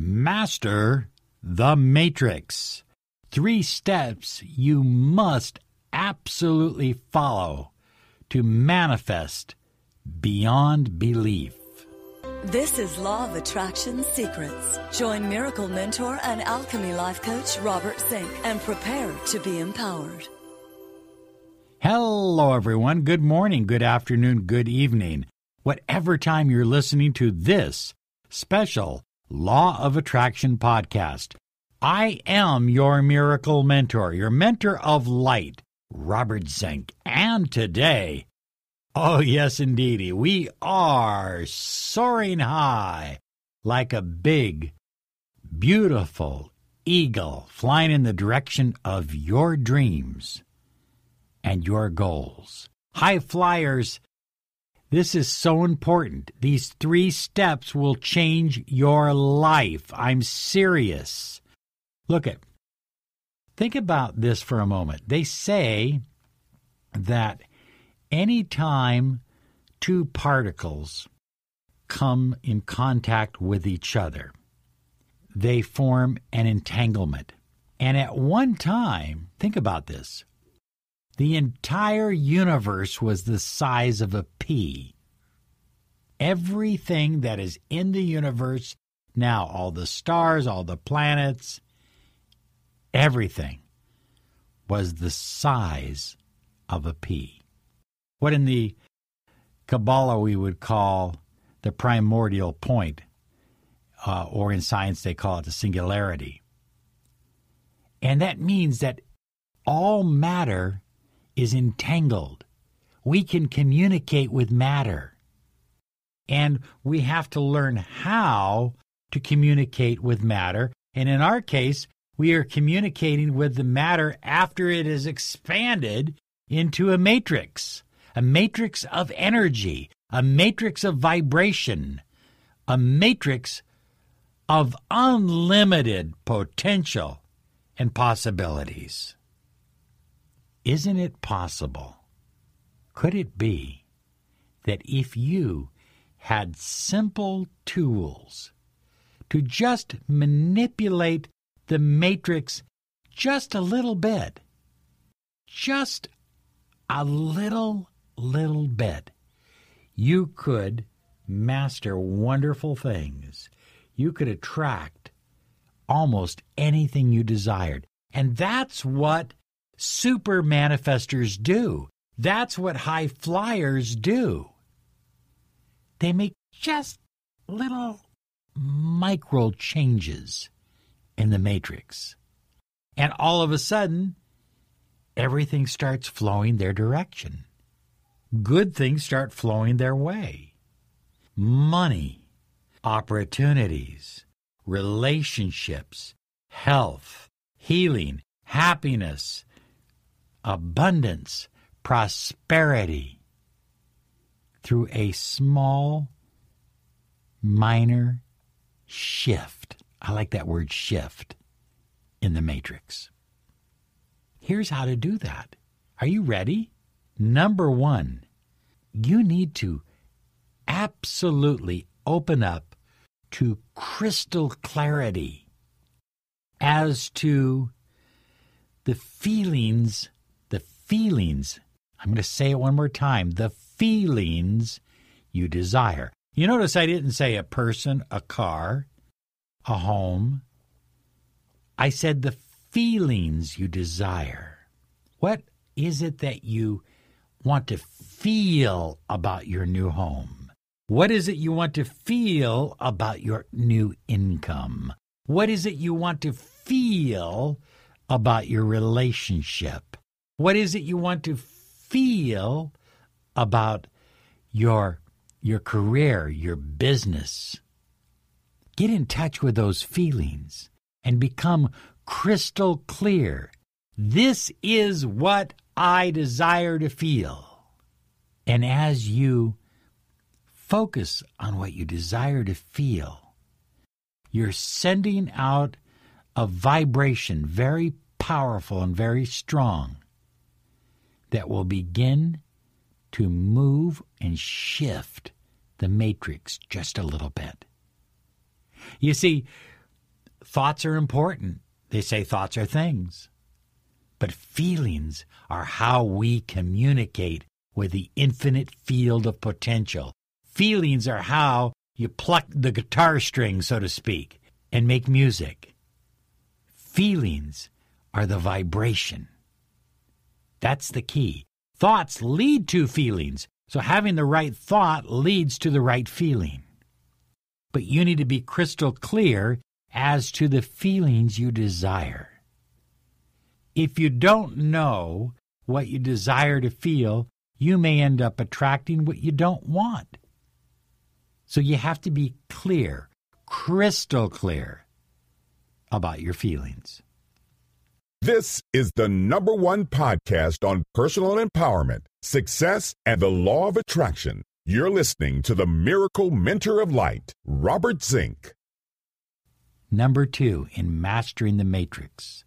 Master the Matrix. Three steps you must absolutely follow to manifest beyond belief. This is Law of Attraction Secrets. Join Miracle Mentor and Alchemy Life Coach Robert Zink and prepare to be empowered. Hello, everyone. Good morning, good afternoon, good evening. Whatever time you're listening to this special Law of Attraction podcast, I am your miracle mentor, your mentor of light, Robert Zink. And today, oh, yes, indeedy, we are soaring high like a big, beautiful eagle flying in the direction of your dreams and your goals. High flyers, this is so important. These three steps will change your life. I'm serious. Look at think about this for a moment. They say that anytime two particles come in contact with each other, they form an entanglement. And at one time, think about this the entire universe was the size of a pea. Everything that is in the universe now, all the stars, all the planets, everything was the size of a pea. What in the Kabbalah we would call the primordial point, uh, or in science they call it the singularity. And that means that all matter is entangled. We can communicate with matter. And we have to learn how to communicate with matter. And in our case, we are communicating with the matter after it is expanded into a matrix, a matrix of energy, a matrix of vibration, a matrix of unlimited potential and possibilities. Isn't it possible? Could it be that if you had simple tools to just manipulate the matrix just a little bit, just a little, little bit, you could master wonderful things. You could attract almost anything you desired. And that's what super manifestors do. That's what high flyers do. They make just little micro changes in the matrix. And all of a sudden, everything starts flowing their direction. Good things start flowing their way. Money, opportunities, relationships, health, healing, happiness, abundance, prosperity through a small, minor shift. I like that word shift in the matrix. Here's how to do that. Are you ready? Number one, you need to absolutely open up to crystal clarity as to the feelings feelings. I'm going to say it one more time the feelings you desire. You notice I didn't say a person, a car, a home. I said the feelings you desire. What is it that you want to feel about your new home? What is it you want to feel about your new income? What is it you want to feel about your relationship? What is it you want to feel about your your career, your business? Get in touch with those feelings and become crystal clear. This is what I desire to feel. And as you focus on what you desire to feel, you're sending out a vibration very powerful and very strong that will begin to move and shift the matrix just a little bit. You see, thoughts are important. They say thoughts are things. But feelings are how we communicate with the infinite field of potential. Feelings are how you pluck the guitar string, so to speak, and make music. Feelings are the vibration. That's the key. Thoughts lead to feelings, so having the right thought leads to the right feeling. But you need to be crystal clear as to the feelings you desire. If you don't know what you desire to feel, you may end up attracting what you don't want. So you have to be clear, crystal clear about your feelings. This is the number one podcast on personal empowerment, success, and the law of attraction. You're listening to the Miracle Mentor of Light, Robert Zink. Number two, in mastering the matrix,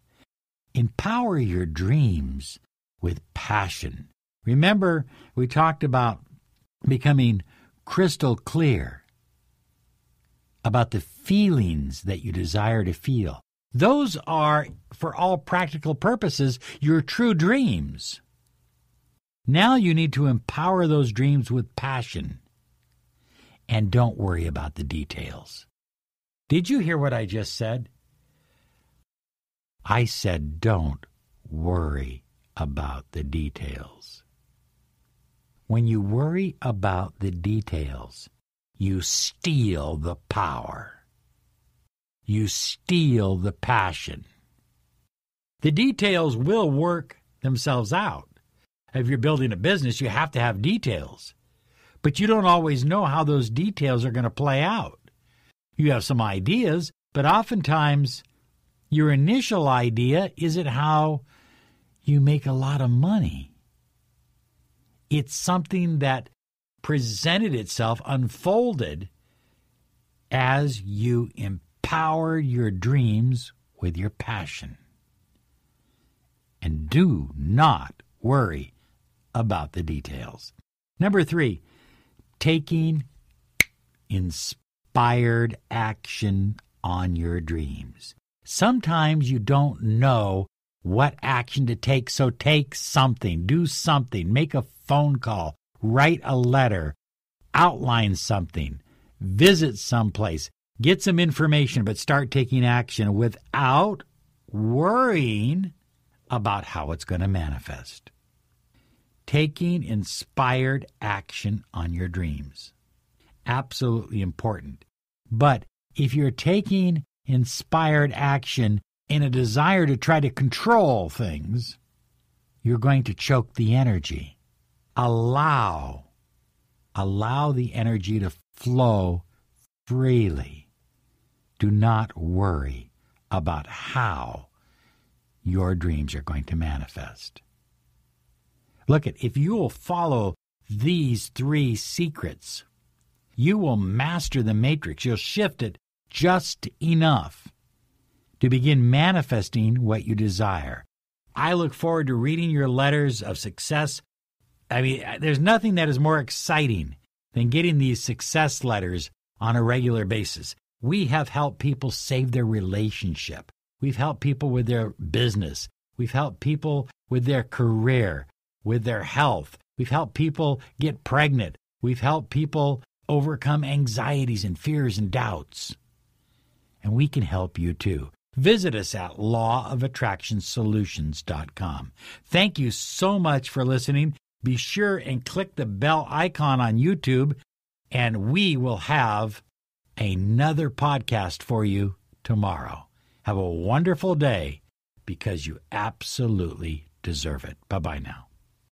empower your dreams with passion. Remember, we talked about becoming crystal clear about the feelings that you desire to feel. Those are, for all practical purposes, your true dreams. Now you need to empower those dreams with passion. And don't worry about the details. Did you hear what I just said? I said, don't worry about the details. When you worry about the details, you steal the power. You steal the passion. The details will work themselves out. If you're building a business, you have to have details. But you don't always know how those details are going to play out. You have some ideas, but oftentimes your initial idea isn't how you make a lot of money. It's something that presented itself, unfolded as you empower your dreams with your passion. And do not worry about the details. Number three, taking inspired action on your dreams. Sometimes you don't know what action to take, so take something, do something, make a phone call, write a letter, outline something, visit someplace, get some information, but start taking action without worrying about how it's going to manifest. Taking inspired action on your dreams. Absolutely important. But if you're taking inspired action in a desire to try to control things, you're going to choke the energy. Allow, allow the energy to flow freely. Do not worry about how your dreams are going to manifest. Look at if you will follow these three secrets, you will master the matrix. You'll shift it just enough to begin manifesting what you desire. I look forward to reading your letters of success. I mean, there's nothing that is more exciting than getting these success letters on a regular basis. We have helped people save their relationship. We've helped people with their business. We've helped people with their career, with their health. We've helped people get pregnant. We've helped people overcome anxieties and fears and doubts. And we can help you too. Visit us at lawofattractionsolutions.com. Thank you so much for listening. Be sure and click the bell icon on YouTube, and we will have another podcast for you tomorrow. Have a wonderful day because you absolutely deserve it. Bye bye now.